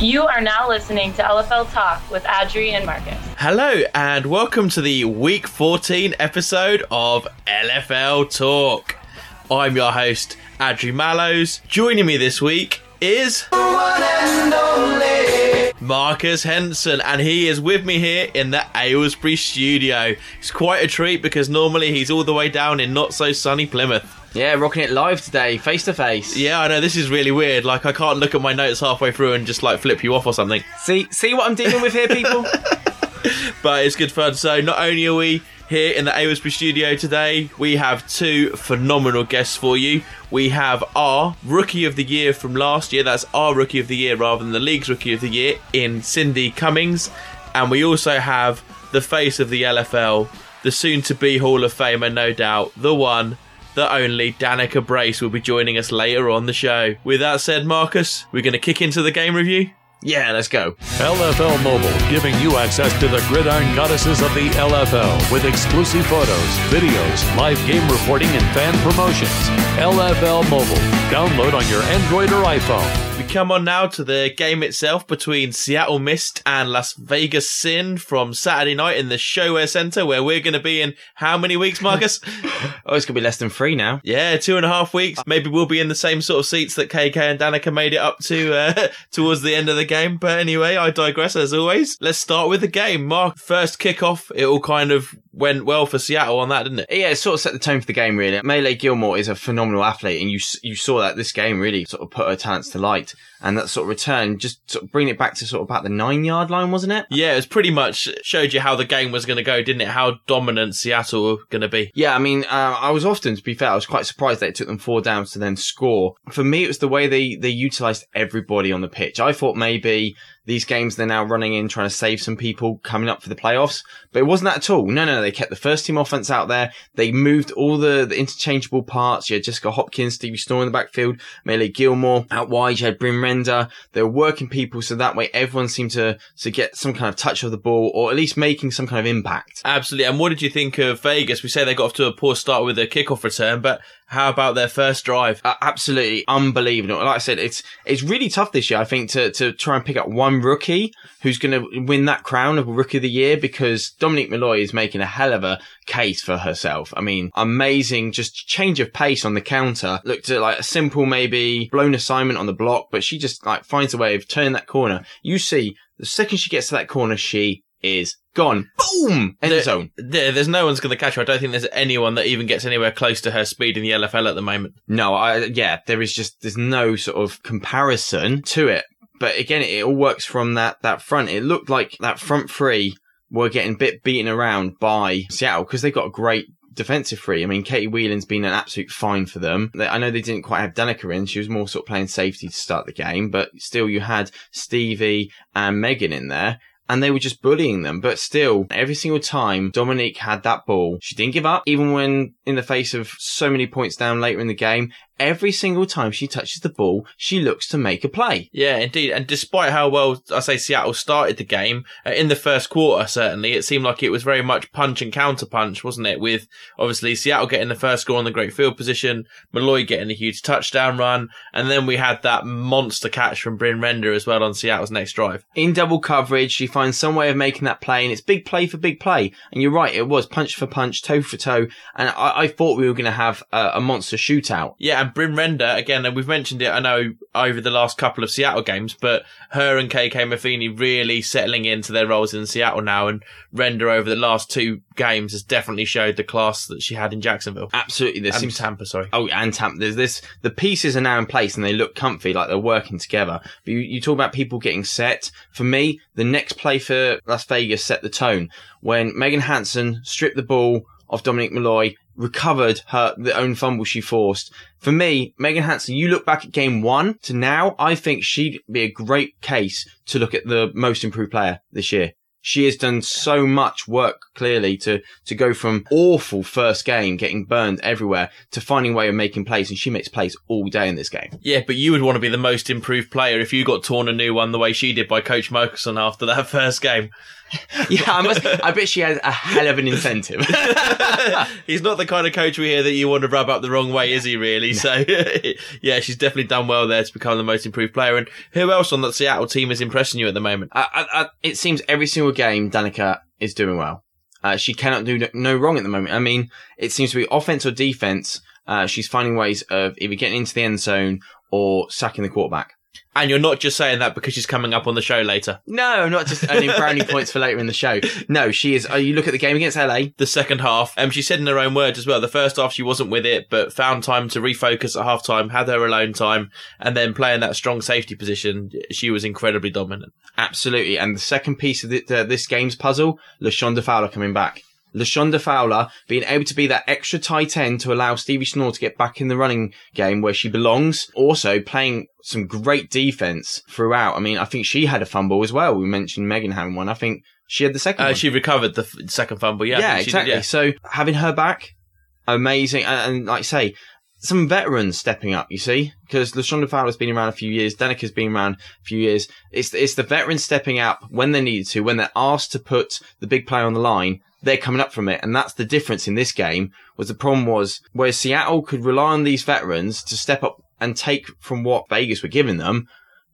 You are now listening to LFL Talk with Adri and Marcus. Hello, and welcome to the Week 14 episode of LFL Talk. I'm your host, Adri Mallows. Joining me this week is Marcus Henson, and he is with me here in the Aylesbury studio. It's quite a treat because normally he's all the way down in not so sunny Plymouth. Yeah, rocking it live today, face to face. Yeah, I know this is really weird. Like I can't look at my notes halfway through and just like flip you off or something. See, see what I'm dealing with here, people. but it's good fun. So not only are we here in the Aylesbury studio today, we have two phenomenal guests for you. We have our rookie of the year from last year. That's our rookie of the year rather than the league's rookie of the year in Cindy Cummings, and we also have the face of the LFL, the soon-to-be Hall of Famer, no doubt, the one the only Danika Brace will be joining us later on the show. With that said, Marcus, we're going to kick into the game review. Yeah, let's go. LFL Mobile, giving you access to the gridiron goddesses of the LFL with exclusive photos, videos, live game reporting, and fan promotions. LFL Mobile. Download on your Android or iPhone We come on now to the game itself between Seattle Mist and Las Vegas Sin from Saturday night in the ShoWare Center, where we're going to be in how many weeks, Marcus? oh, it's going to be less than three now. Yeah, two and a half weeks. Maybe we'll be in the same sort of seats that KK and Danika made it up to uh, towards the end of the game. But anyway, I digress as always. Let's start with the game. Mark, first kickoff, it all kind of went well for Seattle on that, didn't it? Yeah, it sort of set the tone for the game, really. Melee Gilmore is a phenomenal athlete, and you you saw that this game really sort of put her talents to light. And that sort of return, just sort of bring it back to sort of about the nine yard line, wasn't it? Yeah, it was pretty much showed you how the game was going to go, didn't it? How dominant Seattle were going to be. Yeah, I mean, uh, I was often, to be fair, I was quite surprised that it took them four downs to then score. For me, it was the way they, they utilized everybody on the pitch. I thought maybe these games they're now running in trying to save some people coming up for the playoffs. But it wasn't that at all. No, no, they kept the first team offense out there. They moved all the, the interchangeable parts. You had Jessica Hopkins, Stevie Storr in the backfield, Melee Gilmore out wide. You had Bryn Renda. They were working people so that way everyone seemed to, to get some kind of touch of the ball or at least making some kind of impact. Absolutely. And what did you think of Vegas? We say they got off to a poor start with a kickoff return, but how about their first drive? Uh, absolutely unbelievable. Like I said, it's it's really tough this year. I think to to try and pick up one rookie who's going to win that crown of rookie of the year because Dominique Malloy is making a hell of a case for herself. I mean, amazing, just change of pace on the counter. Looked at like a simple maybe blown assignment on the block, but she just like finds a way of turning that corner. You see, the second she gets to that corner, she is gone. Boom! End there, zone. There, there's no one's going to catch her. I don't think there's anyone that even gets anywhere close to her speed in the LFL at the moment. No, I, yeah, there is just, there's no sort of comparison to it. But again, it all works from that, that front. It looked like that front three were getting a bit beaten around by Seattle because they got a great defensive free. I mean, Katie Whelan's been an absolute fine for them. I know they didn't quite have Danika in. She was more sort of playing safety to start the game, but still you had Stevie and Megan in there and they were just bullying them. But still, every single time Dominique had that ball, she didn't give up, even when in the face of so many points down later in the game every single time she touches the ball, she looks to make a play. Yeah, indeed. And despite how well, I say, Seattle started the game, uh, in the first quarter, certainly, it seemed like it was very much punch and counter punch, wasn't it? With obviously Seattle getting the first score on the great field position, Malloy getting a huge touchdown run, and then we had that monster catch from Bryn Renda as well on Seattle's next drive. In double coverage, she finds some way of making that play, and it's big play for big play. And you're right, it was punch for punch, toe for toe, and I, I thought we were going to have a, a monster shootout. Yeah, and Bryn Renda, again, and we've mentioned it, I know, over the last couple of Seattle games, but her and KK Matheny really settling into their roles in Seattle now. And Renda over the last two games has definitely showed the class that she had in Jacksonville. Absolutely. There's and Tampa, sorry. Oh, and Tampa. There's this, the pieces are now in place and they look comfy, like they're working together. But you, you talk about people getting set. For me, the next play for Las Vegas set the tone when Megan Hanson stripped the ball of Dominique Malloy recovered her the own fumble she forced. For me, Megan Hanson, you look back at game one to now, I think she'd be a great case to look at the most improved player this year. She has done so much work clearly to, to go from awful first game, getting burned everywhere, to finding a way of making plays, and she makes plays all day in this game. Yeah, but you would want to be the most improved player if you got torn a new one the way she did by Coach Mokerson after that first game. yeah, I must. I bet she has a hell of an incentive. He's not the kind of coach we hear that you want to rub up the wrong way, is he? Really? So, yeah, she's definitely done well there to become the most improved player. And who else on that Seattle team is impressing you at the moment? I, I, I, it seems every single game Danika is doing well. Uh, she cannot do no- no wrong at the moment. I mean, it seems to be offense or defense. Uh, she's finding ways of either getting into the end zone or sacking the quarterback. And you're not just saying that because she's coming up on the show later. No, not just earning brownie points for later in the show. No, she is. Uh, you look at the game against LA. The second half, um, she said in her own words as well. The first half she wasn't with it, but found time to refocus at half time, had her alone time, and then playing that strong safety position, she was incredibly dominant. Absolutely. And the second piece of the, uh, this game's puzzle, LaShonda Fowler coming back. LaShonda Fowler being able to be that extra tight end to allow Stevie Schnorr to get back in the running game where she belongs. Also playing some great defense throughout. I mean, I think she had a fumble as well. We mentioned Megan having one. I think she had the second Uh, one. she recovered the f- second fumble, yeah. Yeah, she did, exactly. yeah. So having her back, amazing. And, and like I say, some veterans stepping up, you see, because LaShonda Fowler's been around a few years, Danika's been around a few years. It's, it's the veterans stepping up when they need to, when they're asked to put the big play on the line, they're coming up from it. And that's the difference in this game was the problem was where Seattle could rely on these veterans to step up and take from what Vegas were giving them.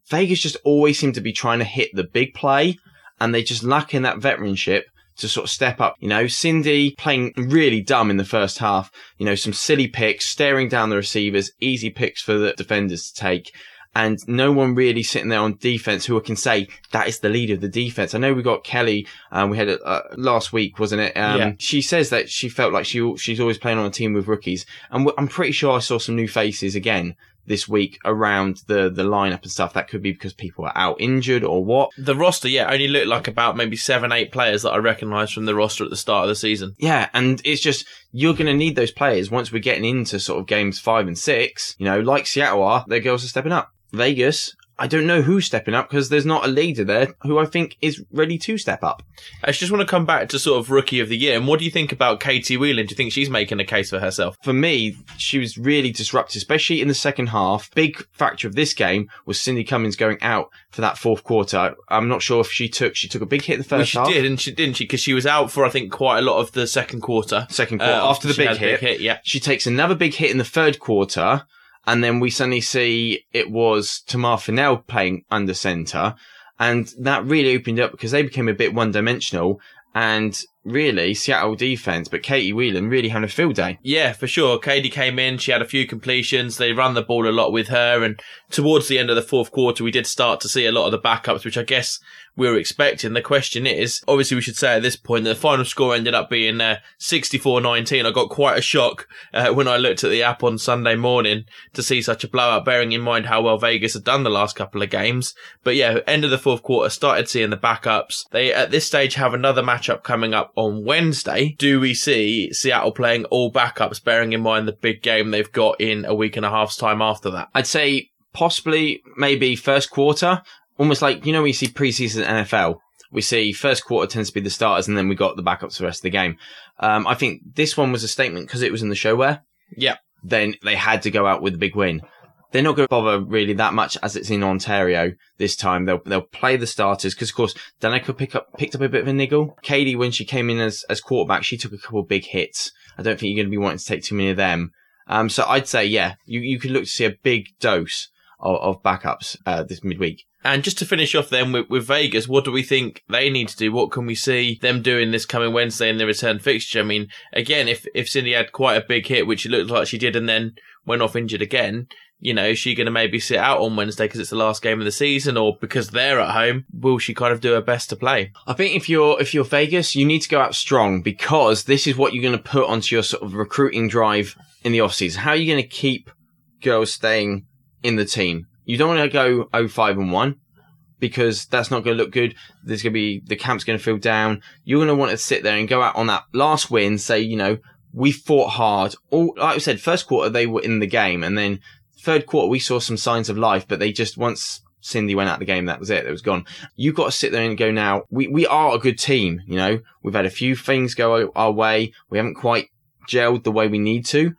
Vegas just always seemed to be trying to hit the big play and they just lack in that veteranship to sort of step up. You know, Cindy playing really dumb in the first half. You know, some silly picks, staring down the receivers, easy picks for the defenders to take. And no one really sitting there on defense who can say that is the leader of the defense. I know we got Kelly. Um, we had it uh, last week, wasn't it? Um, Yeah. She says that she felt like she she's always playing on a team with rookies, and I'm pretty sure I saw some new faces again this week around the the lineup and stuff. That could be because people are out injured or what. The roster, yeah, only looked like about maybe seven, eight players that I recognised from the roster at the start of the season. Yeah, and it's just you're going to need those players once we're getting into sort of games five and six. You know, like Seattle are, their girls are stepping up. Vegas, I don't know who's stepping up because there's not a leader there who I think is ready to step up. I just want to come back to sort of rookie of the year. And what do you think about Katie Whelan? Do you think she's making a case for herself? For me, she was really disruptive, especially in the second half. Big factor of this game was Cindy Cummings going out for that fourth quarter. I'm not sure if she took she took a big hit in the Well, first she half. She did, and she didn't she? Because she was out for I think quite a lot of the second quarter. Second quarter Uh, after the big had a hit. yeah. She takes another big hit in the third quarter, and then we suddenly see it was Tamar Fennell playing under center, and that really opened up because they became a bit one dimensional. And really, Seattle defense, but Katie Whelan really having a field day. Yeah, for sure. Katie came in. She had a few completions. They run the ball a lot with her. And towards the end of the fourth quarter, we did start to see a lot of the backups, which I guess we were expecting. The question is, obviously, we should say at this point that the final score ended up being uh, 64-19. I got quite a shock uh, when I looked at the app on Sunday morning to see such a blowout, bearing in mind how well Vegas had done the last couple of games. But yeah, end of the fourth quarter, started seeing the backups. They, at this stage, have another matchup coming up on Wednesday. Do we see Seattle playing all backups, bearing in mind the big game they've got in a week and a half's time after that? I'd say possibly maybe first quarter, almost like, you know, we see preseason NFL. We see first quarter tends to be the starters and then we got the backups for the rest of the game. Um, I think this one was a statement because it was in the ShoWare. Yeah. Then they had to go out with a big win. They're not going to bother really that much as it's in Ontario this time. They'll they'll play the starters because of course Danika pick up picked up a bit of a niggle. Katie when she came in as as quarterback, she took a couple of big hits. I don't think you're going to be wanting to take too many of them. Um, so I'd say yeah, you you could look to see a big dose of, of backups uh, this midweek. And just to finish off then with, with Vegas, what do we think they need to do? What can we see them doing this coming Wednesday in the return fixture? I mean, again, if, if Cindy had quite a big hit, which it looked like she did, and then went off injured again, you know, is she going to maybe sit out on Wednesday because it's the last game of the season or because they're at home? Will she kind of do her best to play? I think if you're if you're Vegas, you need to go out strong because this is what you're going to put onto your sort of recruiting drive in the off season. How are you going to keep girls staying in the team? You don't want to go 05 and 1 because that's not going to look good. There's going to be the camp's going to feel down. You're going to want to sit there and go out on that last win, say, you know, we fought hard. All like I said, first quarter they were in the game, and then third quarter we saw some signs of life, but they just once Cindy went out the game, that was it. It was gone. You've got to sit there and go now. We we are a good team. You know, we've had a few things go our way. We haven't quite gelled the way we need to,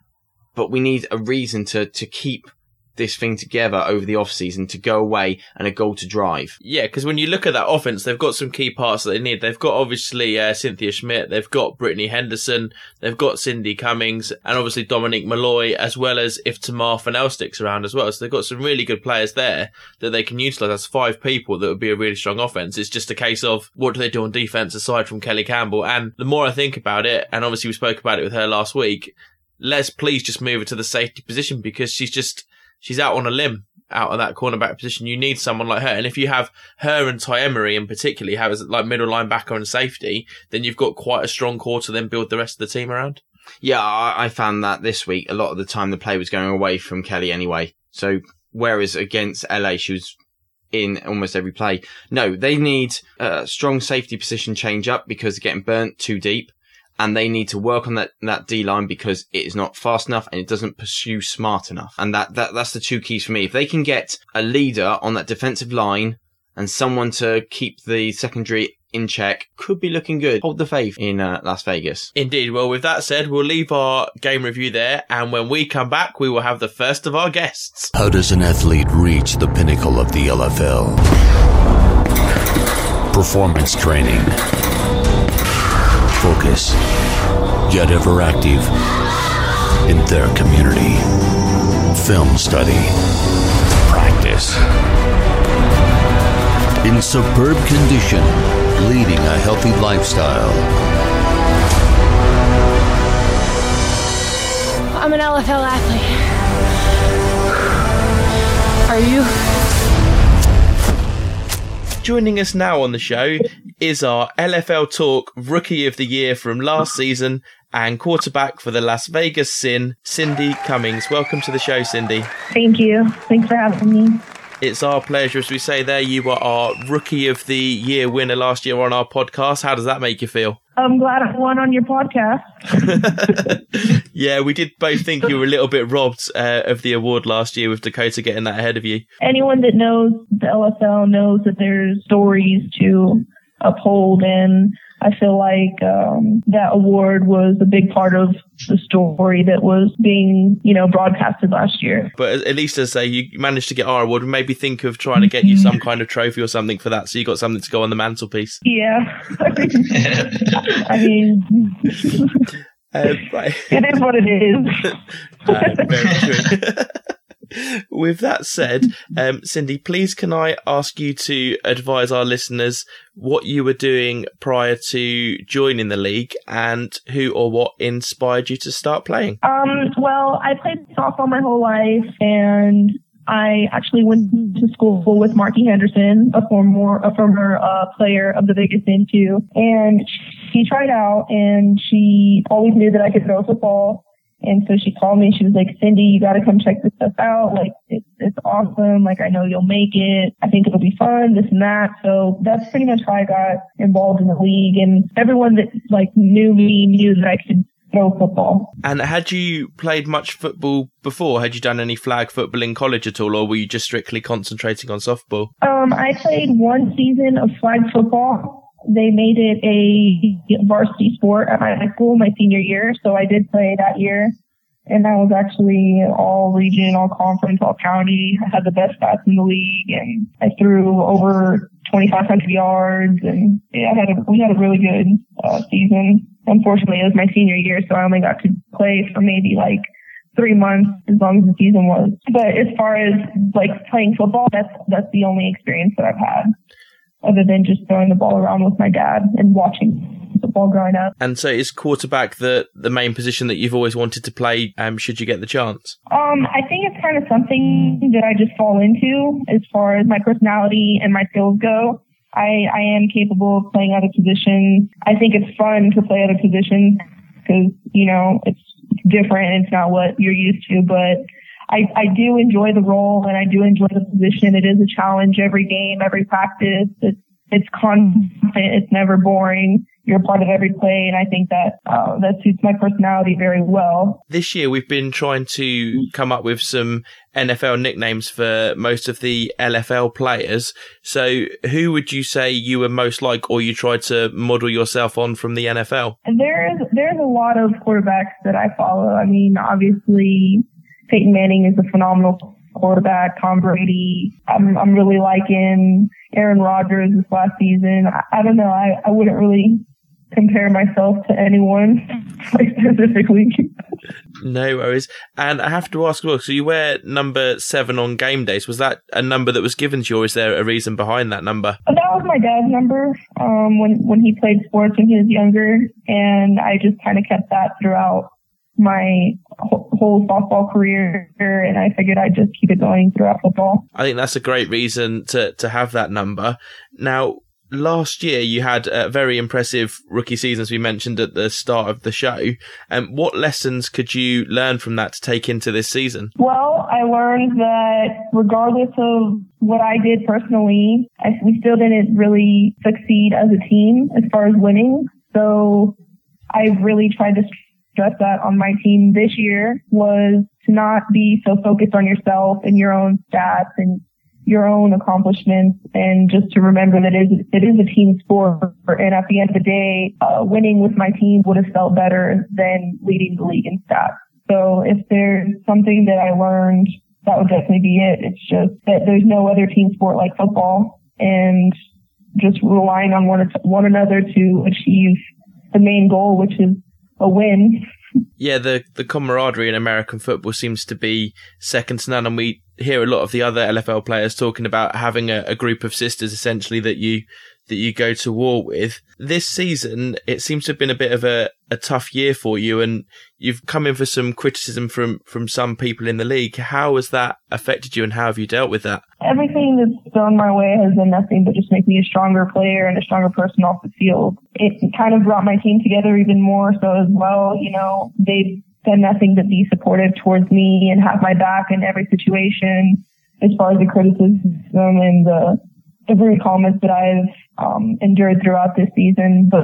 but we need a reason to to keep this thing together over the off season to go away and a goal to drive. Yeah, because when you look at that offense, they've got some key parts that they need. They've got obviously uh, Cynthia Schmidt, they've got Brittany Henderson, they've got Cindy Cummings, and obviously Dominique Malloy, as well as if Tamar Fennell sticks around as well. So they've got some really good players there that they can utilise. That's five people that would be a really strong offense. It's just a case of what do they do on defense aside from Kelly Campbell. And the more I think about it, and obviously we spoke about it with her last week, let's please just move her to the safety position because she's just she's out on a limb out of that cornerback position. You need someone like her. And if you have her and Ty Emery in particularly have as like middle linebacker and safety, then you've got quite a strong core to then build the rest of the team around. Yeah, I, I found that this week, a lot of the time the play was going away from Kelly anyway. So whereas against LA, she was in almost every play. No, they need a strong safety position change up because they're getting burnt too deep and they need to work on that, that D line because it is not fast enough and it doesn't pursue smart enough. And that, that, that's the two keys for me. If they can get a leader on that defensive line and someone to keep the secondary in check, could be looking good. Hold the faith in uh, Las Vegas. Indeed. Well, with that said, we'll leave our game review there. And when we come back, we will have the first of our guests. How does an athlete reach the pinnacle of the LFL? Performance training focus, yet ever active in their community. Film study, practice. In superb condition, leading a healthy lifestyle. I'm an LFL athlete. Are you? Joining us now on the show is our LFL Talk Rookie of the Year from last season and quarterback for the Las Vegas Sin, Cindy Cummings. Welcome to the show, Cindy. Thank you. Thanks for having me. It's our pleasure. As we say there, you were our Rookie of the Year winner last year on our podcast. How does that make you feel? I'm glad I won on your podcast. yeah, we did both think you were a little bit robbed uh, of the award last year with Dakota getting that ahead of you. Anyone that knows the LFL knows that there's stories to uphold and I feel like um, that award was a big part of the story that was being, you know, broadcasted last year. But at least as say you managed to get our award, maybe think of trying to get you some kind of trophy or something for that, so you got something to go on the mantelpiece. Yeah, I mean, uh, right. it is what it is. uh, very true. With that said, um, Cindy, please can I ask you to advise our listeners what you were doing prior to joining the league and who or what inspired you to start playing? Um, well, I played softball my whole life and I actually went to school with Marky Henderson, a former a former uh, player of the Vegas Into, and she tried out and she always knew that I could throw football and so she called me. and She was like, Cindy, you got to come check this stuff out. Like, it's, it's awesome. Like, I know you'll make it. I think it'll be fun, this and that. So that's pretty much how I got involved in the league. And everyone that like knew me knew that I could throw football. And had you played much football before? Had you done any flag football in college at all, or were you just strictly concentrating on softball? Um, I played one season of flag football they made it a varsity sport at my high school my senior year. So I did play that year. And that was actually all region, all conference, all county. I had the best stats in the league and I threw over 2,500 yards and yeah, I had a, we had a really good uh, season. Unfortunately, it was my senior year, so I only got to play for maybe like three months as long as the season was. But as far as like playing football, that's, that's the only experience that I've had other than just throwing the ball around with my dad and watching football growing up. And so is quarterback the the main position that you've always wanted to play um, should you get the chance? Um, I think it's kind of something that I just fall into as far as my personality and my skills go. I, I am capable of playing other positions. I think it's fun to play other positions because, you know, it's different. It's not what you're used to, but I, I do enjoy the role and I do enjoy the position. It is a challenge every game, every practice. It's, it's constant. It's never boring. You're part of every play, and I think that uh, that suits my personality very well. This year, we've been trying to come up with some NFL nicknames for most of the LFL players. So, who would you say you were most like, or you tried to model yourself on from the NFL? There's there's a lot of quarterbacks that I follow. I mean, obviously, Peyton Manning is a phenomenal quarterback, Tom Brady. I'm, I'm really liking Aaron Rodgers this last season. I, I don't know. I, I wouldn't really compare myself to anyone specifically. No worries. And I have to ask, well, so you wear number seven on game days. Was that a number that was given to you, or is there a reason behind that number? That was my dad's number um, when when he played sports when he was younger, and I just kind of kept that throughout my whole softball career, and I figured I'd just keep it going throughout football. I think that's a great reason to to have that number. Now, last year you had a very impressive rookie season, as we mentioned at the start of the show. And um, what lessons could you learn from that to take into this season? Well, I learned that regardless of what I did personally, I, we still didn't really succeed as a team as far as winning. So I really tried to stress that on my team this year was to not be so focused on yourself and your own stats and your own accomplishments and just to remember that it is, it is a team sport. And at the end of the day, uh, winning with my team would have felt better than leading the league in stats. So if there's something that I learned, that would definitely be it. It's just that there's no other team sport like football and just relying on one, one another to achieve the main goal, which is a win. Yeah, the the camaraderie in American football seems to be second to none, and we hear a lot of the other LFL players talking about having a, a group of sisters essentially that you that you go to war with. This season, it seems to have been a bit of a, a tough year for you, and you've come in for some criticism from, from some people in the league. How has that affected you, and how have you dealt with that? Everything that's thrown my way has been nothing but just make me a stronger player and a stronger person off the field. It kind of brought my team together even more so as well. You know, they've done nothing but be supportive towards me and have my back in every situation as far as the criticism and the, the rude comments that I've um, endured throughout this season. But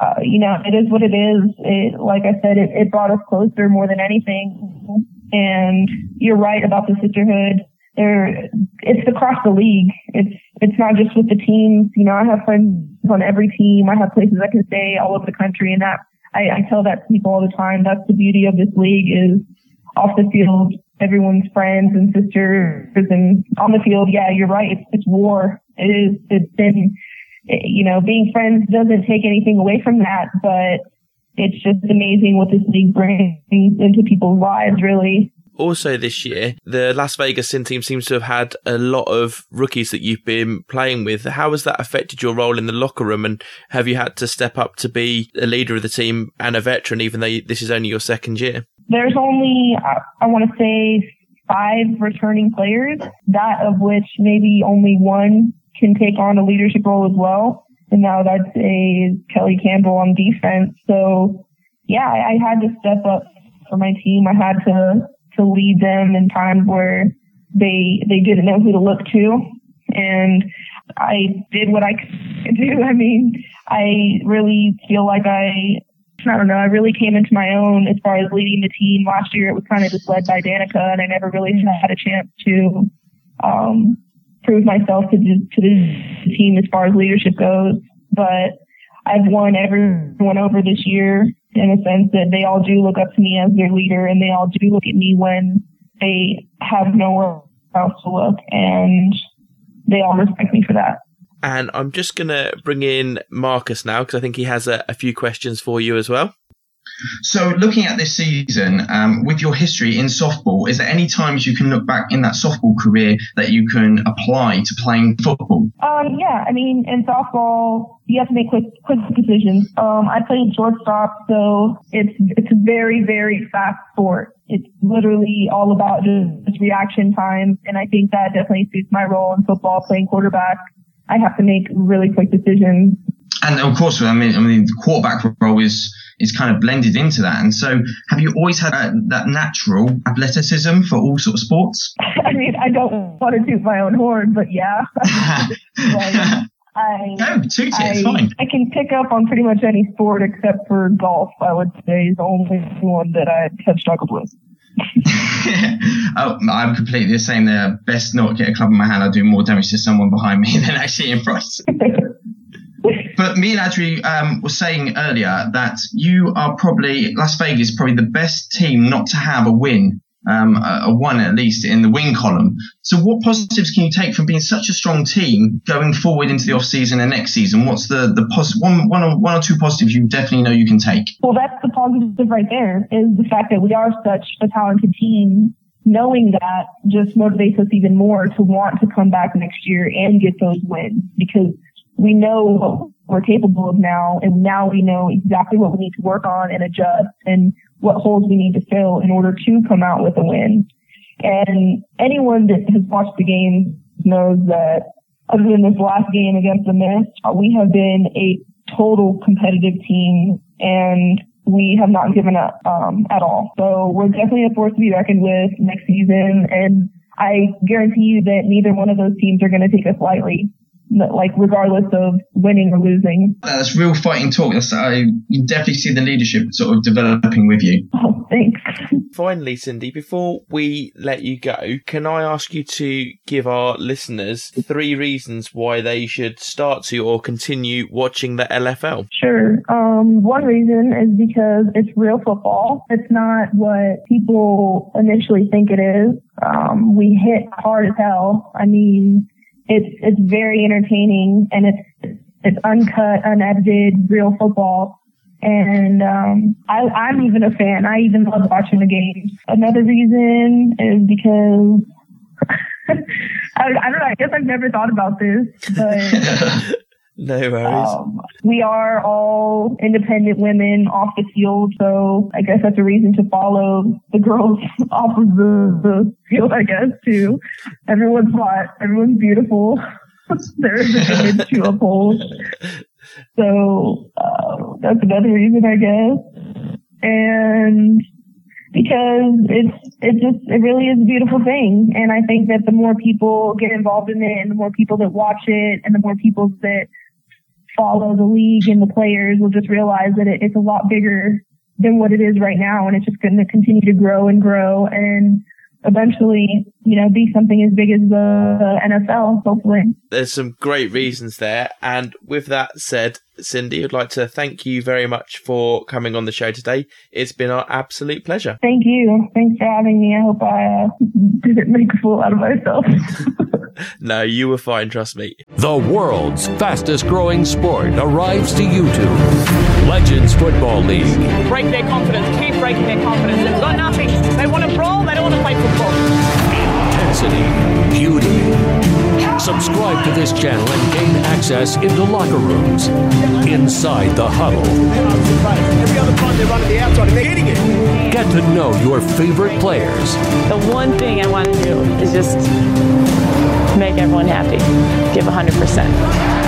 uh, you know, it is what it is. It, like I said, it, it brought us closer more than anything. And you're right about the sisterhood. There, it's across the league. It's it's not just with the teams. You know, I have friends on every team. I have places I can stay all over the country, and that I, I tell that to people all the time. That's the beauty of this league is off the field, everyone's friends and sisters, and on the field, yeah, you're right. It's, it's war. It is. It's been, you know, being friends doesn't take anything away from that, but it's just amazing what this league brings into people's lives, really also this year, the Las Vegas Sin team seems to have had a lot of rookies that you've been playing with. How has that affected your role in the locker room? And have you had to step up to be a leader of the team and a veteran, even though this is only your second year? There's only, uh, I want to say, five returning players, that of which maybe only one can take on a leadership role as well. And now that's a Kelly Campbell on defense. So yeah, I, I had to step up for my team. I had to to lead them in times where they they didn't know who to look to and I did what I could do. I mean, I really feel like I I don't know, I really came into my own as far as leading the team. Last year it was kind of just led by Danika and I never really had a chance to um prove myself to the, to the team as far as leadership goes. But I've won everyone over this year in a sense that they all do look up to me as their leader and they all do look at me when they have nowhere else to look and they all respect me for that. And I'm just going to bring in Marcus now because I think he has a, a few questions for you as well. So, looking at this season, um, with your history in softball, is there any times you can look back in that softball career that you can apply to playing football? Um, yeah, I mean, in softball, you have to make quick, quick decisions. Um, I played shortstop, so it's it's a very, very fast sport. It's literally all about just reaction time, and I think that definitely suits my role in football. Playing quarterback, I have to make really quick decisions. And of course, I mean, I mean, the quarterback role is is kind of blended into that. And so, have you always had uh, that natural athleticism for all sort of sports? I mean, I don't want to toot my own horn, but yeah. like, I, no, toot it, I, fine. I can pick up on pretty much any sport except for golf, I would say, is the only one that I have struggled with. oh, I'm completely the same there. Best not get a club in my hand. I do more damage to someone behind me than actually in front. but me and Adri um, were saying earlier that you are probably Las Vegas, probably the best team not to have a win um, a, one at least in the win column. So what positives can you take from being such a strong team going forward into the off season and next season? What's the the pos- one, one, or, one or two positives you definitely know you can take? Well, that's the positive right there is the fact that we are such a talented team. Knowing that just motivates us even more to want to come back next year and get those wins because we know what we're capable of now and now we know exactly what we need to work on and adjust and what holes we need to fill in order to come out with a win. And anyone that has watched the game knows that other than this last game against the Mist, we have been a total competitive team and we have not given up um, at all. So we're definitely a force to be reckoned with next season. And I guarantee you that neither one of those teams are going to take us lightly like regardless of winning or losing. That's real fighting talk. That's, I you definitely see the leadership sort of developing with you. Oh, thanks. Finally, Cindy, before we let you go, can I ask you to give our listeners three reasons why they should start to or continue watching the LFL? Sure. Um, one reason is because it's real football. It's not what people initially think it is. Um, we hit hard as hell. I mean, it's it's very entertaining and it's it's uncut, unedited, real football. And um, I, I'm even a fan. I even love watching the games. Another reason is because I, I don't know. I guess I've never thought about this, but No worries. um, we are all independent women off the field, so I guess that's a reason to follow the girls off of the, the field. I guess too. Everyone's hot. Everyone's beautiful. there is an image to uphold. So uh, that's another reason, I guess. And because it's it just it really is a beautiful thing, and I think that the more people get involved in it, and the more people that watch it, and the more people that follow the league and the players will just realize that it, it's a lot bigger than what it is right now, and it's just going to continue to grow and grow, and eventually, you know, be something as big as the NFL, hopefully. There's some great reasons there. And with that said, Cindy, I'd like to thank you very much for coming on the show today. It's been our absolute pleasure. Thank you. Thanks for having me. I hope I uh, didn't make a fool out of myself. No, you were fine, trust me. The world's fastest growing sport arrives to YouTube. Legends Football League. break their confidence, keep breaking their confidence. They've got nothing. They want to brawl, they don't want to play football. Intensity, beauty. Subscribe to this channel and gain access into locker rooms, inside the huddle. Every other time they're running the outside they're hitting it. Get to know your favorite players The one thing I want to do is just make everyone happy. Give 100%.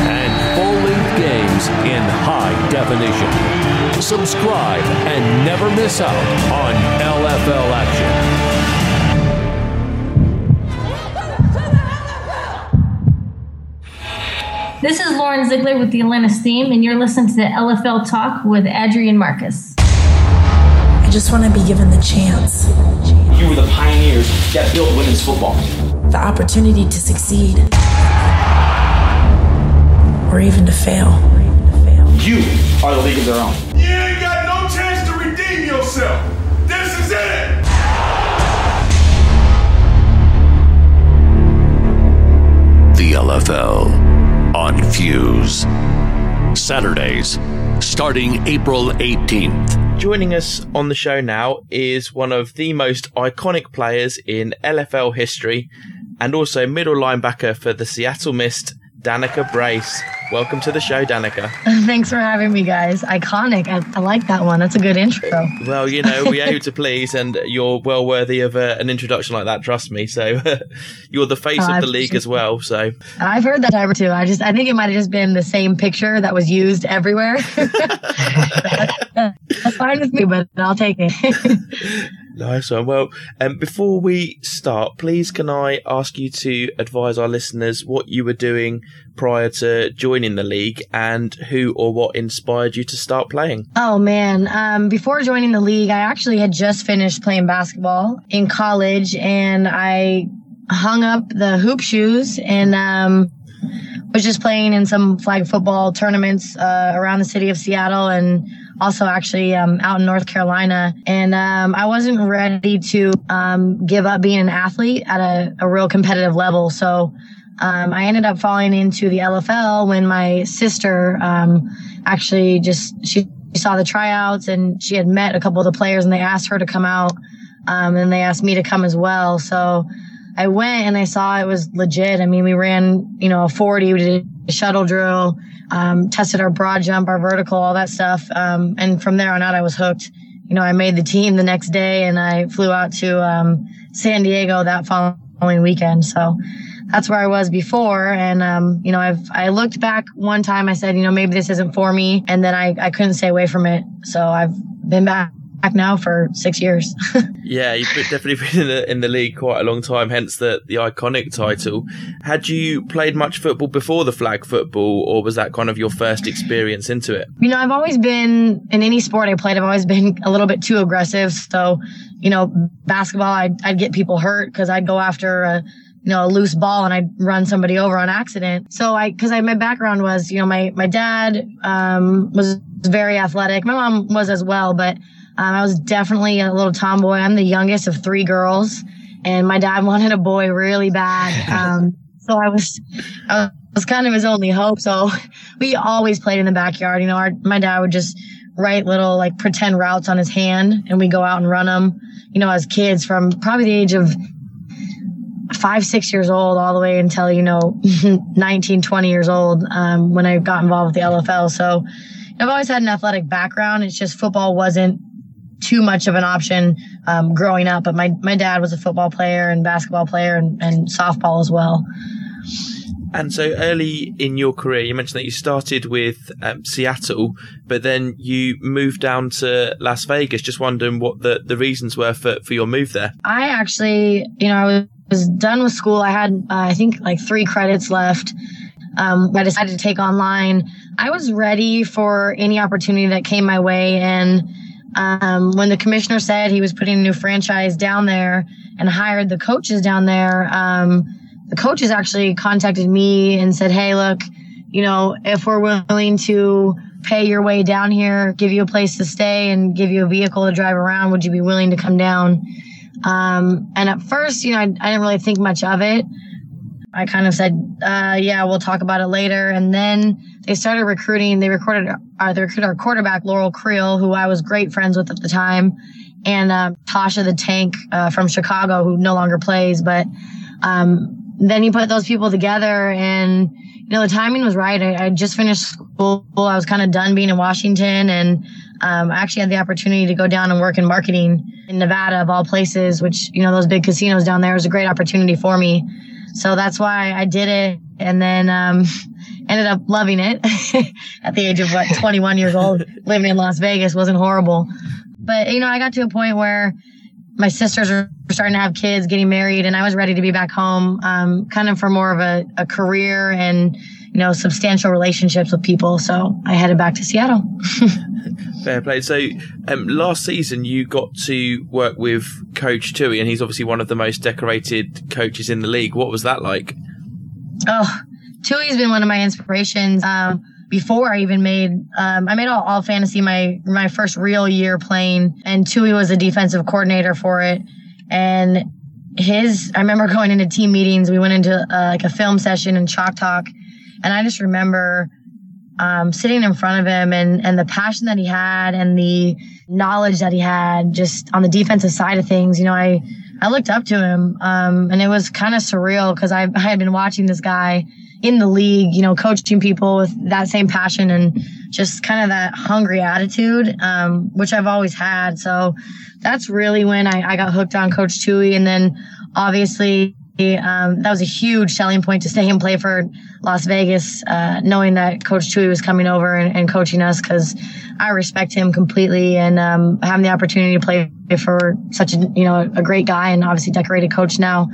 and full-length games in high definition. Subscribe and never miss out on LFL action. This is Lauren Ziegler with the Atlanta Steam, and you're listening to the LFL Talk with Adri and Marcus. I just want to be given the chance, You were the pioneers that built women's football. The opportunity to succeed, or even to fail. You are the league of their own. You ain't got no chance to redeem yourself. This is it. The LFL on Fuse. Saturdays, starting April 18th. Joining us on the show now is one of the most iconic players in LFL history and also middle linebacker for the Seattle Mist, Danika Brace. Welcome to the show, Danika. Thanks for having me, guys. Iconic. I, I like that one. That's a good intro. Well, you know, we aim to please, and you're well worthy of uh, an introduction like that, trust me. So, you're the face of the league as well. So, I've heard that timer too. I just, I think it might have just been the same picture that was used everywhere. That's fine with me, but I'll take it. Nice one. Well, um, before we start, please can I ask you to advise our listeners what you were doing prior to joining the league and who or what inspired you to start playing? Oh man. Um, before joining the league, I actually had just finished playing basketball in college and I hung up the hoop shoes and, um, was just playing in some flag football tournaments, uh, around the city of Seattle and also actually um, out in North Carolina. And um, I wasn't ready to um, give up being an athlete at a, a real competitive level. So um, I ended up falling into the LFL when my sister um, actually just she saw the tryouts and she had met a couple of the players and they asked her to come out um, and they asked me to come as well. So I went and I saw it was legit. I mean, we ran you know a 40, we did shuttle drill, um, tested our broad jump, our vertical, all that stuff, um, and from there on out I was hooked. You know, I made the team the next day and I flew out to um, San Diego that following weekend. So that's where I was before. And, um, you know, I've, I looked back one time, I said, you know, maybe this isn't for me. And then I, I couldn't stay away from it. So I've been back back now for six years. yeah, you've definitely been in the, in the league quite a long time, hence the, the iconic title. Had you played much football before the flag football, or was that kind of your first experience into it? You know, I've always been in any sport I played, I've always been a little bit too aggressive. So, you know, basketball, I'd, I'd get people hurt because I'd go after a, you know, a loose ball and I'd run somebody over on accident. So I, cause I, my background was, you know, my, my dad, um, was very athletic. My mom was as well, but, um, I was definitely a little tomboy. I'm the youngest of three girls and my dad wanted a boy really bad. Um, so I was, I was kind of his only hope. So we always played in the backyard. You know, our, my dad would just write little like pretend routes on his hand and we go out and run them, you know, as kids from probably the age of five, six years old all the way until, you know, 19, 20 years old, um, when I got involved with the LFL. So I've always had an athletic background. It's just football wasn't too much of an option, um, growing up, but my, my dad was a football player and basketball player and, and softball as well. And so early in your career, you mentioned that you started with um, Seattle, but then you moved down to Las Vegas. Just wondering what the, the reasons were for, for your move there. I actually, you know, I was done with school. I had, uh, I think, like three credits left. Um, I decided to take online. I was ready for any opportunity that came my way. And um, when the commissioner said he was putting a new franchise down there and hired the coaches down there, um, the coaches actually contacted me and said, Hey, look, you know, if we're willing to pay your way down here, give you a place to stay and give you a vehicle to drive around, would you be willing to come down? Um, and at first, you know, I, I, didn't really think much of it. I kind of said, uh, yeah, we'll talk about it later. And then they started recruiting. They recorded, uh, they recruited our quarterback, Laurel Creel, who I was great friends with at the time, and uh, Tasha the Tank uh, from Chicago, who no longer plays. But um, then you put those people together, and you know the timing was right. I, I just finished school. I was kind of done being in Washington, and um, I actually had the opportunity to go down and work in marketing in Nevada, of all places, which, you know, those big casinos down there was a great opportunity for me. So that's why I did it. And then, um, ended up loving it at the age of what, 21 years old, living in Las Vegas wasn't horrible. But, you know, I got to a point where my sisters were starting to have kids, getting married, and I was ready to be back home, um, kind of for more of a, a career and, you know, substantial relationships with people. So I headed back to Seattle. Fair play. So um, last season you got to work with Coach Tui, and he's obviously one of the most decorated coaches in the league. What was that like? Oh, Tui's been one of my inspirations. Um, before I even made, um, I made all, all, fantasy my my first real year playing, and Tui was a defensive coordinator for it. And his, I remember going into team meetings. We went into uh, like a film session and chalk talk, and I just remember um, sitting in front of him and and the passion that he had and the knowledge that he had just on the defensive side of things. You know, I I looked up to him, um, and it was kind of surreal because I I had been watching this guy in the league, you know, coaching people with that same passion and just kind of that hungry attitude, um, which I've always had. So that's really when I, I got hooked on Coach Tui, and then obviously um, that was a huge selling point to stay and play for Las Vegas, uh, knowing that Coach Tui was coming over and, and coaching us because I respect him completely and um, having the opportunity to play for such a you know a great guy and obviously decorated coach now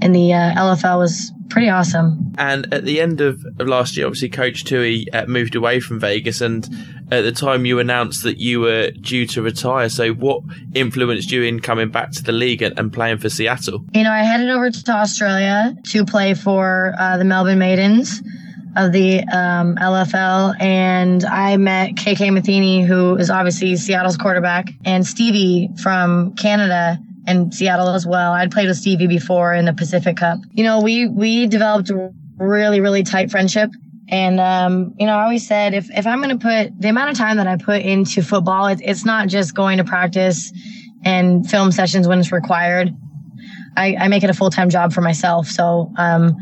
in the uh, LFL was pretty awesome. And at the end of, of last year, obviously, Coach Tui uh, moved away from Vegas, and at the time you announced that you were due to retire. So, what influenced you in coming back to the league and, and playing for Seattle? You know, I headed over to Australia to play for uh, the Melbourne Maidens. of the um, LFL, and I met KK Matheny, who is obviously Seattle's quarterback, and Stevie from Canada and Seattle as well. I'd played with Stevie before in the Pacific Cup. You know, we we developed really really tight friendship. And, um, you know, I always said if, if I'm going to put the amount of time that I put into football, it's, it's not just going to practice and film sessions when it's required. I, I make it a full time job for myself. So, um,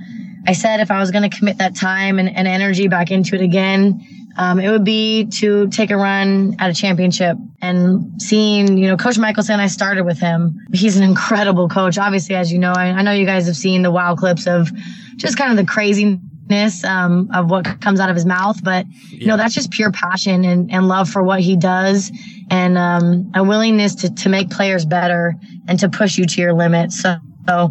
I said if I was going to commit that time and, and, energy back into it again, um, it would be to take a run at a championship and seeing, you know, Coach Michelson, I started with him. He's an incredible coach. Obviously, as you know, I, I know you guys have seen the wow clips of just kind of the craziness um, of what comes out of his mouth. But, you know, that's just pure passion and, and love for what he does and um, a willingness to, to make players better and to push you to your limits. So, so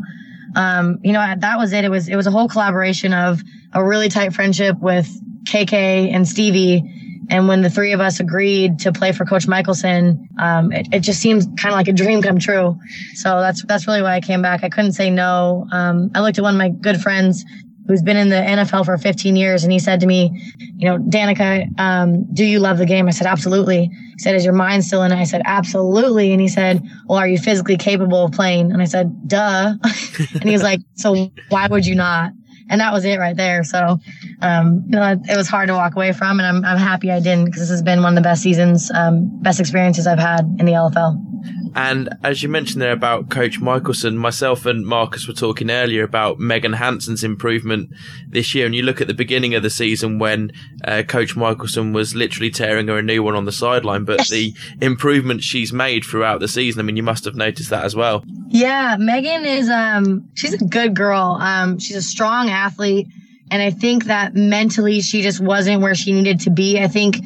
um, you know, that was it. It was, it was a whole collaboration of a really tight friendship with KK and Stevie. And when the three of us agreed to play for Coach Michelson, um, it, it, just seems kind of like a dream come true. So that's that's really why I came back. I couldn't say no. Um, I looked at one of my good friends who's been in the NFL for 15 years, and he said to me, "You know, Danika, um, do you love the game?" I said, "Absolutely." He said, "Is your mind still in it?" I said, "Absolutely." And he said, "Well, are you physically capable of playing?" And I said, "Duh." and he was like, "So why would you not?" And that was it right there. So, um, you know, it was hard to walk away from, and I'm I'm happy I didn't because this has been one of the best seasons, um, best experiences I've had in the LFL. And as you mentioned there about Coach Michelson, myself and Marcus were talking earlier about Megan Hansen's improvement this year. And you look at the beginning of the season when uh, Coach Michelson was literally tearing her a new one on the sideline, but the improvement she's made throughout the season, I mean, you must have noticed that as well. Yeah, Megan is, um, she's a good girl. Um, she's a strong athlete. And I think that mentally she just wasn't where she needed to be. I think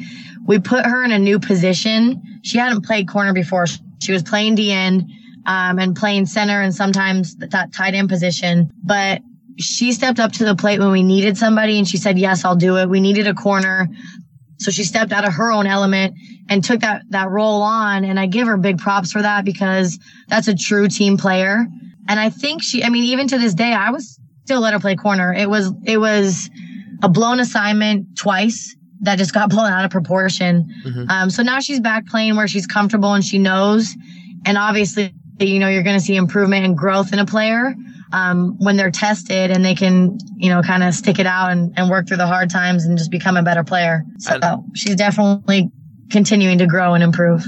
we put her in a new position. She hadn't played corner before. She was playing D end um, and playing center and sometimes that tight end position. But she stepped up to the plate when we needed somebody and she said, Yes, I'll do it. We needed a corner. So she stepped out of her own element and took that, that role on. And I give her big props for that because that's a true team player. And I think she, I mean, even to this day, I was still let her play corner. It was, it was a blown assignment twice that just got blown out of proportion. Mm-hmm. Um, so now she's back playing where she's comfortable and she knows. And obviously, you know, you're going to see improvement and growth in a player um, when they're tested and they can, you know, kind of stick it out and, and work through the hard times and just become a better player. So and, she's definitely continuing to grow and improve.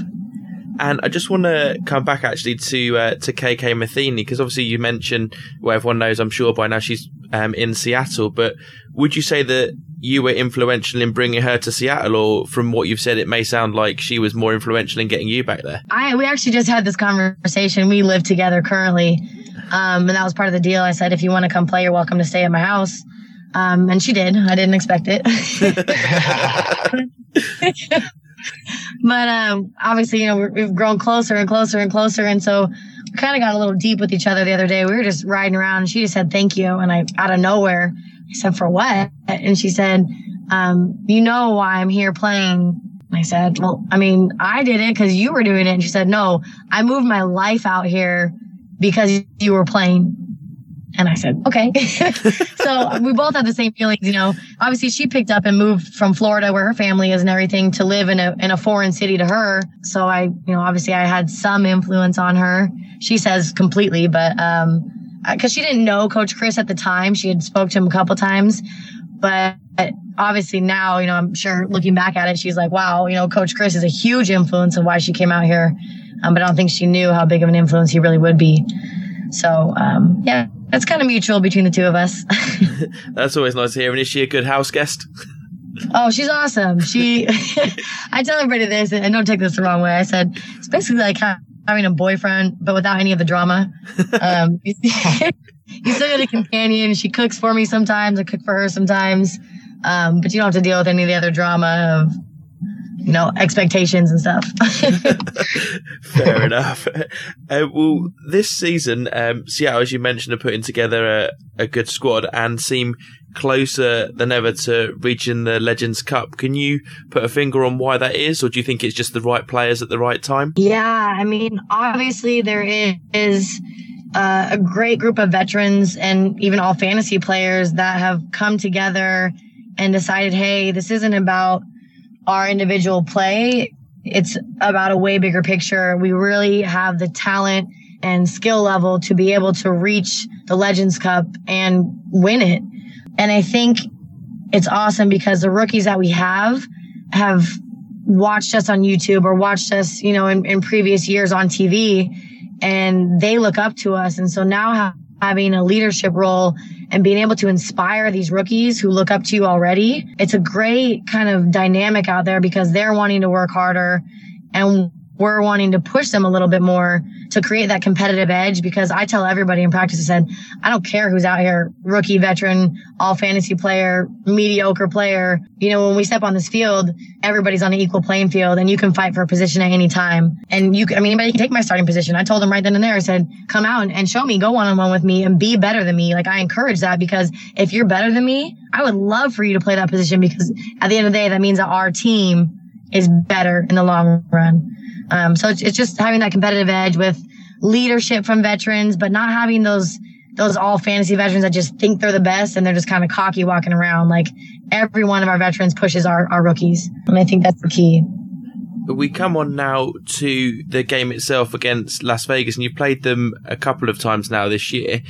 And I just want to come back actually to uh, to KK Matheny because obviously you mentioned, well, everyone knows, I'm sure by now she's um, in Seattle. But would you say that you were influential in bringing her to Seattle, or from what you've said, it may sound like she was more influential in getting you back there? I we actually just had this conversation. We live together currently, um, and that was part of the deal. I said, if you want to come play, you're welcome to stay at my house. Um, and she did. I didn't expect it. but um, obviously, you know, we've grown closer and closer and closer, and so we kind of got a little deep with each other the other day. We were just riding around, and she just said thank you, and I out of nowhere, I said for what? And she said, um, "You know why I'm here playing." I said, "Well, I mean, I did it because you were doing it." And she said, "No, I moved my life out here because you were playing." And I said, okay. so we both had the same feelings, you know. Obviously, she picked up and moved from Florida, where her family is and everything, to live in a in a foreign city to her. So I, you know, obviously I had some influence on her. She says completely, but um, because she didn't know Coach Chris at the time, she had spoke to him a couple times, but obviously now, you know, I'm sure looking back at it, she's like, wow, you know, Coach Chris is a huge influence of why she came out here. Um, but I don't think she knew how big of an influence he really would be. So um, yeah, it's kind of mutual between the two of us. That's always nice to hear. And is she a good house guest? Oh, she's awesome. She, I tell everybody this, and don't take this the wrong way. I said it's basically like having a boyfriend, but without any of the drama. Um, you still get a companion. She cooks for me sometimes. I cook for her sometimes. Um, but you don't have to deal with any of the other drama of you know, expectations and stuff. Fair enough. Uh, well, this season, um, Seattle, as you mentioned, are putting together a, a good squad and seem closer than ever to reaching the Legends Cup. Can you put a finger on why that is, or do you think it's just the right players at the right time? Yeah, I mean, obviously there is uh, a great group of veterans and even all fantasy players that have come together and decided, hey, this isn't about our individual play. It's about a way bigger picture. We really have the talent and skill level to be able to reach the Legends Cup and win it. And I think it's awesome because the rookies that we have have watched us on YouTube or watched us, you know, in, in previous years on TV and they look up to us. And so now having a leadership role and being able to inspire these rookies who look up to you already, it's a great kind of dynamic out there because they're wanting to work harder and we're wanting to push them a little bit more to create that competitive edge because I tell everybody in practice, I said, I don't care who's out here, rookie, veteran, all fantasy player, mediocre player. You know, when we step on this field, everybody's on an equal playing field and you can fight for a position at any time. And you, I mean, anybody can take my starting position. I told them right then and there, I said, come out and, and show me, go one on one with me and be better than me. Like I encourage that because if you're better than me, I would love for you to play that position because at the end of the day, that means that our team is better in the long run. Um, so it's, it's just having that competitive edge with leadership from veterans, but not having those those all fantasy veterans that just think they're the best and they're just kind of cocky walking around. Like every one of our veterans pushes our, our rookies. And I think that's the key. We come on now to the game itself against Las Vegas, and you've played them a couple of times now this year.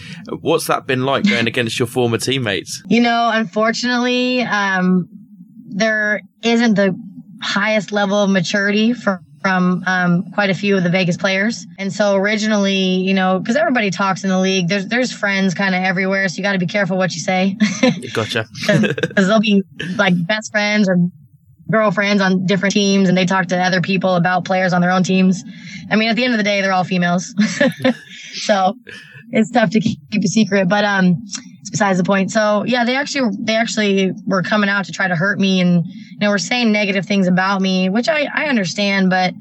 What's that been like going against your former teammates? You know, unfortunately, um, there isn't the highest level of maturity for from um, quite a few of the Vegas players. And so originally, you know, because everybody talks in the league, there's there's friends kind of everywhere, so you got to be careful what you say. gotcha. Because they'll be like best friends or girlfriends on different teams, and they talk to other people about players on their own teams. I mean, at the end of the day, they're all females, so it's tough to keep a secret. But um, it's besides the point. So yeah, they actually they actually were coming out to try to hurt me and you know were saying negative things about me, which I I understand, but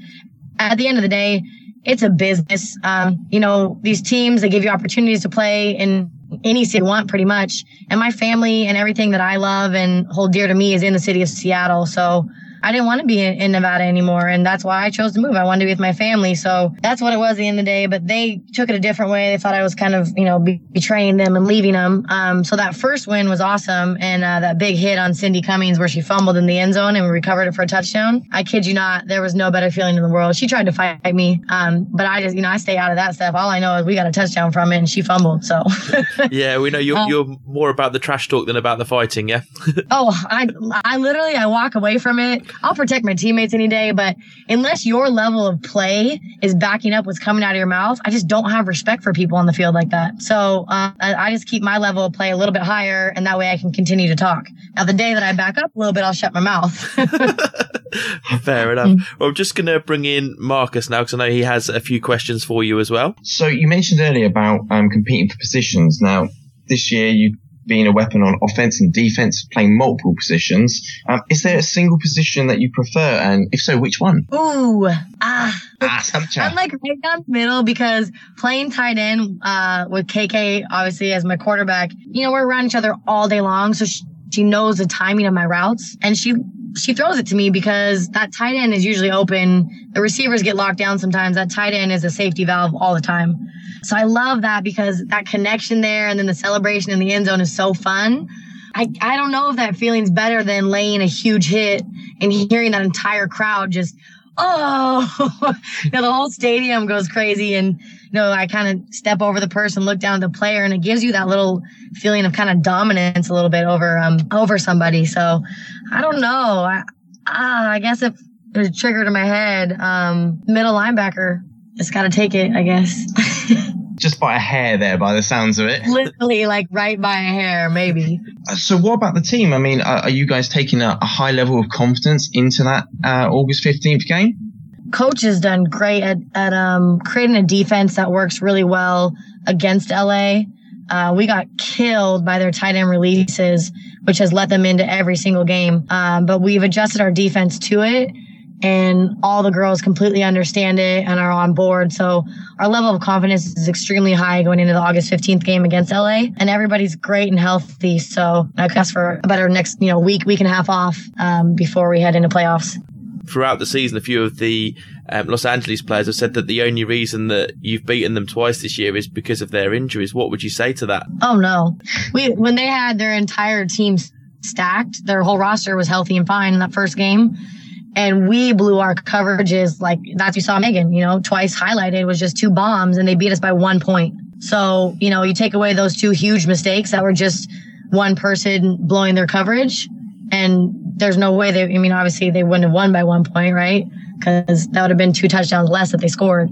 at the end of the day, it's a business. Um, you know, these teams they give you opportunities to play in any city you want pretty much. And my family and everything that I love and hold dear to me is in the city of Seattle. So I didn't want to be in, in, Nevada anymore. And that's why I chose to move. I wanted to be with my family. So that's what it was at the end of the day. But they took it a different way. They thought I was kind of, you know, be- betraying them and leaving them. Um, so that first win was awesome. And uh, that big hit on Sindy Cummings where she fumbled in the end zone and we recovered it for a touchdown. I kid you not, there was no better feeling in the world. She tried to fight me. Um, but I just, you know, I stay out of that stuff. All I know is we got a touchdown from it and she fumbled. So yeah, we know you're, um, you're more about the trash talk than about the fighting. Yeah. oh, I, I literally, I walk away from it. I'll protect my teammates any day, but unless your level of play is backing up what's coming out of your mouth, I just don't have respect for people on the field like that. So uh, I, I just keep my level of play a little bit higher, and that way I can continue to talk. Now, the day that I back up a little bit, I'll shut my mouth. Fair enough. Mm. Well, I'm just going to bring in Marcus now because I know he has a few questions for you as well. So you mentioned earlier about um, competing for positions. Now, this year you being a weapon on offense and defense, playing multiple positions. Um, is there a single position that you prefer? And if so, which one? Ooh, ah. Ah, I'm like right down the middle because playing tight end uh, with KK, obviously, as my quarterback, you know, we're around each other all day long. So she, she knows the timing of my routes and she she throws it to me because that tight end is usually open. The receivers get locked down sometimes. That tight end is a safety valve all the time. So I love that because that connection there and then the celebration in the end zone is so fun. I, I don't know if that feeling's better than laying a huge hit and hearing that entire crowd just, oh, know, the whole stadium goes crazy. And, you know, I kind of step over the person, look down at the player, and it gives you that little feeling of kind of dominance a little bit over, um, over somebody. So I don't know. I, ah, I guess if there's a trigger to my head, um, middle linebacker, it's got to take it, I guess. Just by a hair there, by the sounds of it. Literally, like right by a hair, maybe. Uh, so, what about the team? I mean, are, are you guys taking a, a, high level of confidence into that uh, August 15th game? Coach has done great at, at um, creating a defense that works really well against LA. Uh, we got killed by their tight end releases, which has let them into every single game. Um, but we've adjusted our defense to it and all the girls completely understand it and are on board. So our level of confidence is extremely high going into the August 15th game against LA and everybody's great and healthy. So I guess for a better next, you know, week, week and a half off, um, before we head into playoffs. Throughout the season, a few of the um, Los Angeles players have said that the only reason that you've beaten them twice this year is because of their injuries. What would you say to that? Oh no, we when they had their entire team stacked. Their whole roster was healthy and fine in that first game. And we blew our coverages like that's you saw Megan, you know, twice highlighted was just two bombs and they beat us by one point. So, you know, you take away those two huge mistakes that were just one person blowing their coverage and there's no way they, I mean, obviously they wouldn't have won by one point, right? Because that would have been two touchdowns less that they scored.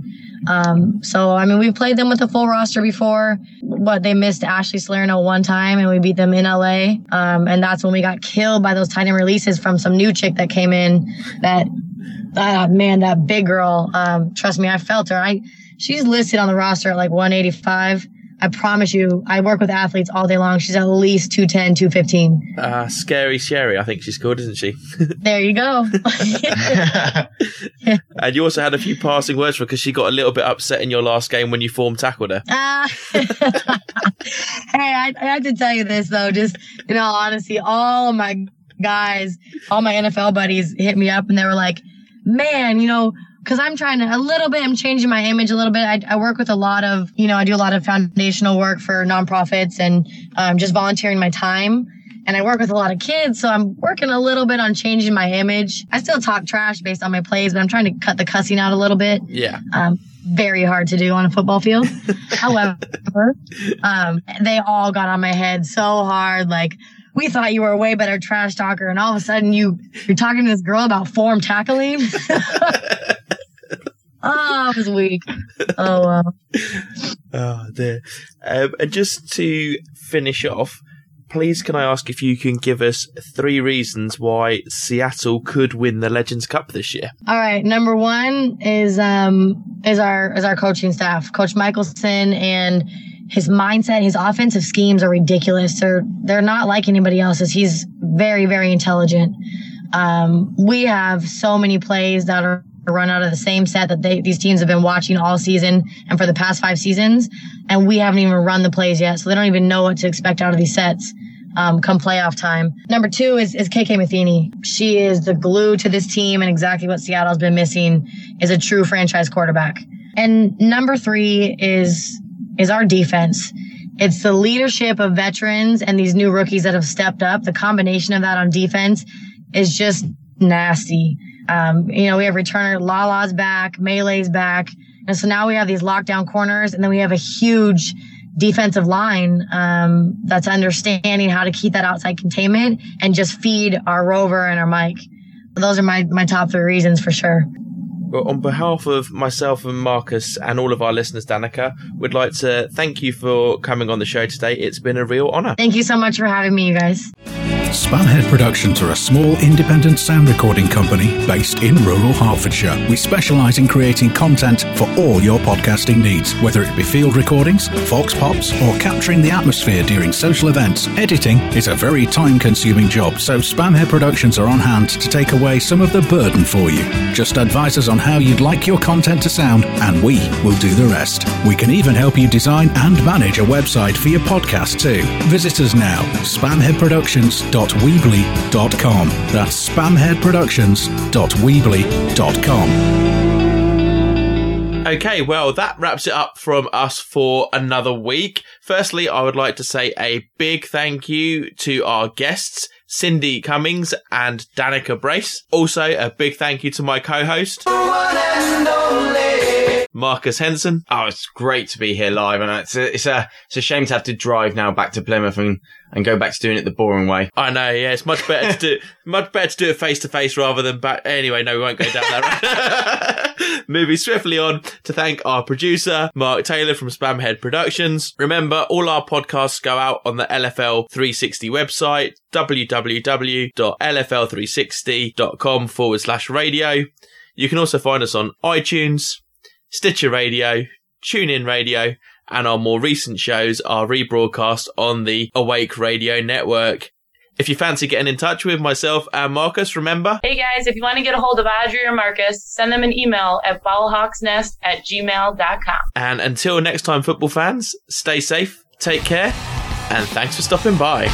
Um, so, I mean, we've played them with a full roster before, but they missed Ashley Salerno one time and we beat them in LA. Um, and that's when we got killed by those tight end releases from some new chick that came in that, uh, man, that big girl. Um, trust me, I felt her. I, she's listed on the roster at like 185. I promise you, I work with athletes all day long. She's at least 210, 215. Uh, scary Sherry, I think she's called, isn't she? there you go. and you also had a few passing words for her because she got a little bit upset in your last game when you form tackled her. Uh, hey, I, I have to tell you this though, just in all honesty, all of my guys, all my NFL buddies hit me up and they were like, man, you know, because I'm trying to a little bit, I'm changing my image a little bit. I, I, work with a lot of, you know, I do a lot of foundational work for nonprofits and um, just volunteering my time. And I work with a lot of kids, so I'm working a little bit on changing my image. I still talk trash based on my plays, but I'm trying to cut the cussing out a little bit. Yeah. Um, very hard to do on a football field. However, um, they all got on my head so hard. Like, we thought you were a way better trash talker, and all of a sudden you you're talking to this girl about form tackling. oh, it was weak. Oh well. Oh dear. Um, and just to finish off, please can I ask if you can give us three reasons why Seattle could win the Legends Cup this year? All right, number one is um is our is our coaching staff, Coach Michelson and his mindset, his offensive schemes are ridiculous. They're they're not like anybody else's. He's very very intelligent. Um, we have so many plays that are run out of the same set that they, these teams have been watching all season and for the past five seasons, and we haven't even run the plays yet, so they don't even know what to expect out of these sets. Um, come playoff time. Number two is, is KK Matheny. She is the glue to this team and exactly what Seattle's been missing is a true franchise quarterback. And number three is, is our defense. It's the leadership of veterans and these new rookies that have stepped up. The combination of that on defense is just nasty. Um, you know, we have returner Lala's back, Melee's back. And so now we have these lockdown corners and then we have a huge defensive line um, that's understanding how to keep that outside containment and just feed our rover and our Mike. Those are my, my top three reasons for sure. Well, on behalf of myself and Marcus and all of our listeners, Danika, we'd like to thank you for coming on the show today. It's been a real honour. Thank you so much for having me, you guys. Spamhead Productions are a small independent sound recording company based in rural Hertfordshire. We specialise in creating content for all your podcasting needs, whether it be field recordings, vox pops, or capturing the atmosphere during social events. Editing is a very time consuming job, so Spamhead Productions are on hand to take away some of the burden for you. Just advise us on how you'd like your content to sound, and we will do the rest. We can even help you design and manage a website for your podcast too. Visit us now, spamheadproductions.weebly.com. That's spamheadproductions.weebly.com. Okay, well, that wraps it up from us for another week. Firstly, I would like to say a big thank you to our guests, Sindy Cummings and Danika Brace. Also, a big thank you to my co-host, Marcus Henson. Oh, it's great to be here live, and it's a, it's a it's a shame to have to drive now back to Plymouth and, and go back to doing it the boring way. I know, yeah, it's much better to do much better to do it face to face rather than back. Anyway, no, we won't go down that road. Moving swiftly on to thank our producer Mark Taylor from Spamhead Productions. Remember, all our podcasts go out on the LFL 360 website www.lfl360.com forward slash radio. You can also find us on iTunes, Stitcher Radio, TuneIn Radio, and our more recent shows are rebroadcast on the Awake Radio Network. If you fancy getting in touch with myself and Marcus, remember? Hey guys, if you want to get a hold of Adri or Marcus, send them an email at ballhawksnest at gmail.com. And until next time, football fans, stay safe, take care, and thanks for stopping by.